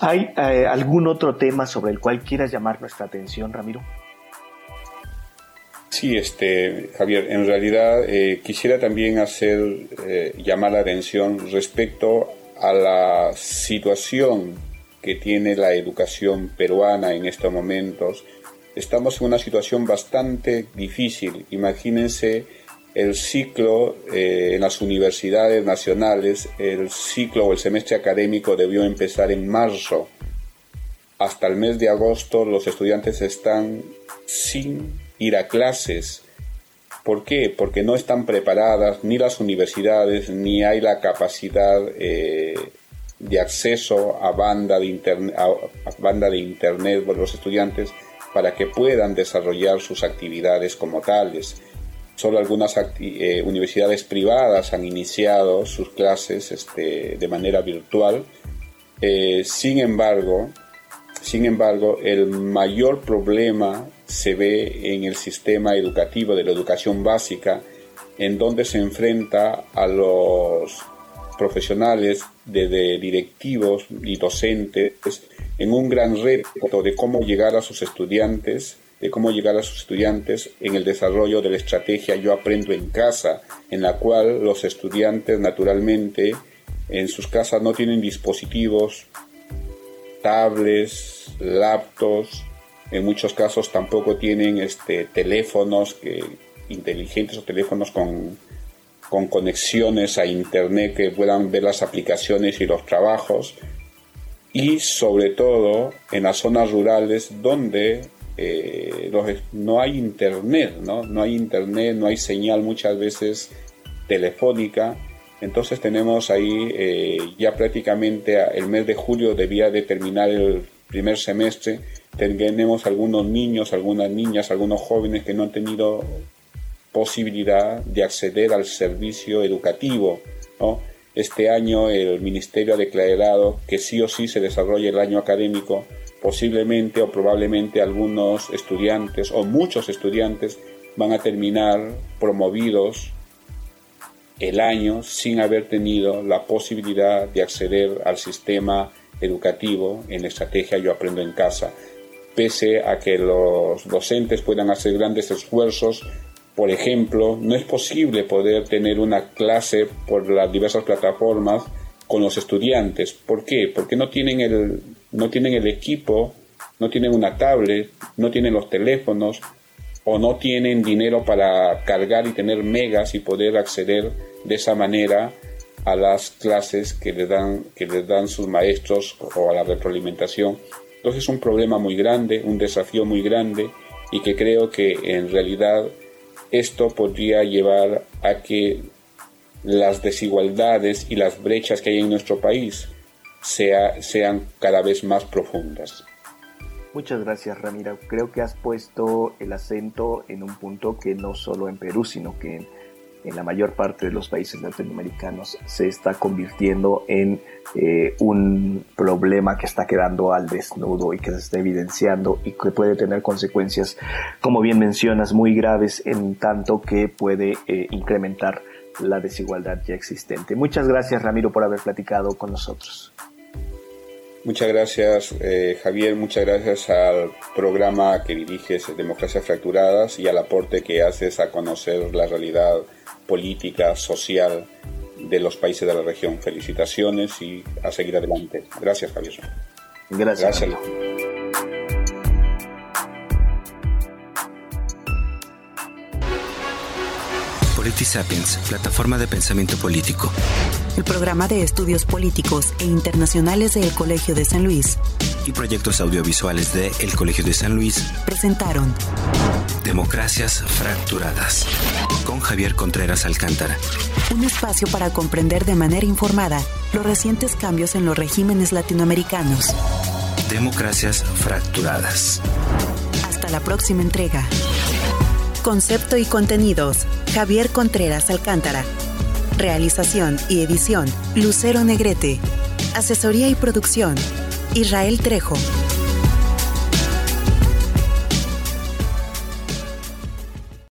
¿Hay eh, algún otro tema sobre el cual quieras llamar nuestra atención, Ramiro? Sí, este, Javier, en realidad eh, quisiera también hacer eh, llamar la atención respecto a la situación que tiene la educación peruana en estos momentos. Estamos en una situación bastante difícil. Imagínense el ciclo eh, en las universidades nacionales, el ciclo o el semestre académico debió empezar en marzo. Hasta el mes de agosto los estudiantes están sin ir a clases. ¿Por qué? Porque no están preparadas ni las universidades ni hay la capacidad eh, de acceso a banda de, internet, banda de internet por los estudiantes para que puedan desarrollar sus actividades como tales. Solo algunas eh, universidades privadas han iniciado sus clases este, de manera virtual. Eh, sin embargo, sin embargo, el mayor problema se ve en el sistema educativo de la educación básica, en donde se enfrenta a los profesionales, desde directivos y docentes, en un gran reto de cómo llegar a sus estudiantes, de cómo llegar a sus estudiantes en el desarrollo de la estrategia Yo aprendo en casa, en la cual los estudiantes naturalmente en sus casas no tienen dispositivos, tablets, laptops, en muchos casos tampoco tienen este, teléfonos que, inteligentes o teléfonos con, con conexiones a internet que puedan ver las aplicaciones y los trabajos y sobre todo en las zonas rurales donde eh, no hay internet, ¿no? no hay internet, no hay señal muchas veces telefónica. Entonces tenemos ahí eh, ya prácticamente el mes de julio debía de terminar el primer semestre tenemos algunos niños, algunas niñas, algunos jóvenes que no han tenido posibilidad de acceder al servicio educativo. Este año el Ministerio ha declarado que sí o sí se desarrolla el año académico. Posiblemente o probablemente algunos estudiantes o muchos estudiantes van a terminar promovidos el año sin haber tenido la posibilidad de acceder al sistema educativo en estrategia Yo Aprendo en Casa pese a que los docentes puedan hacer grandes esfuerzos. Por ejemplo, no es posible poder tener una clase por las diversas plataformas con los estudiantes. ¿Por qué? Porque no tienen el, no tienen el equipo, no tienen una tablet, no tienen los teléfonos o no tienen dinero para cargar y tener megas y poder acceder de esa manera a las clases que les dan, que les dan sus maestros o a la retroalimentación entonces es un problema muy grande, un desafío muy grande y que creo que en realidad esto podría llevar a que las desigualdades y las brechas que hay en nuestro país sean cada vez más profundas. Muchas gracias Ramiro. Creo que has puesto el acento en un punto que no solo en Perú, sino que en la mayor parte de los países latinoamericanos se está convirtiendo en eh, un problema que está quedando al desnudo y que se está evidenciando y que puede tener consecuencias, como bien mencionas, muy graves en tanto que puede eh, incrementar la desigualdad ya existente. Muchas gracias Ramiro por haber platicado con nosotros. Muchas gracias eh, Javier, muchas gracias al programa que diriges Democracias Fracturadas y al aporte que haces a conocer la realidad política, social de los países de la región. Felicitaciones y a seguir adelante. Gracias, Javier. Gracias. Gracias. Politisapiens, plataforma de pensamiento político. El programa de estudios políticos e internacionales del Colegio de San Luis. Y proyectos audiovisuales de El Colegio de San Luis. Presentaron Democracias Fracturadas con Javier Contreras Alcántara. Un espacio para comprender de manera informada los recientes cambios en los regímenes latinoamericanos. Democracias Fracturadas. Hasta la próxima entrega. Concepto y contenidos. Javier Contreras Alcántara. Realización y edición. Lucero Negrete. Asesoría y producción. Israel Trejo.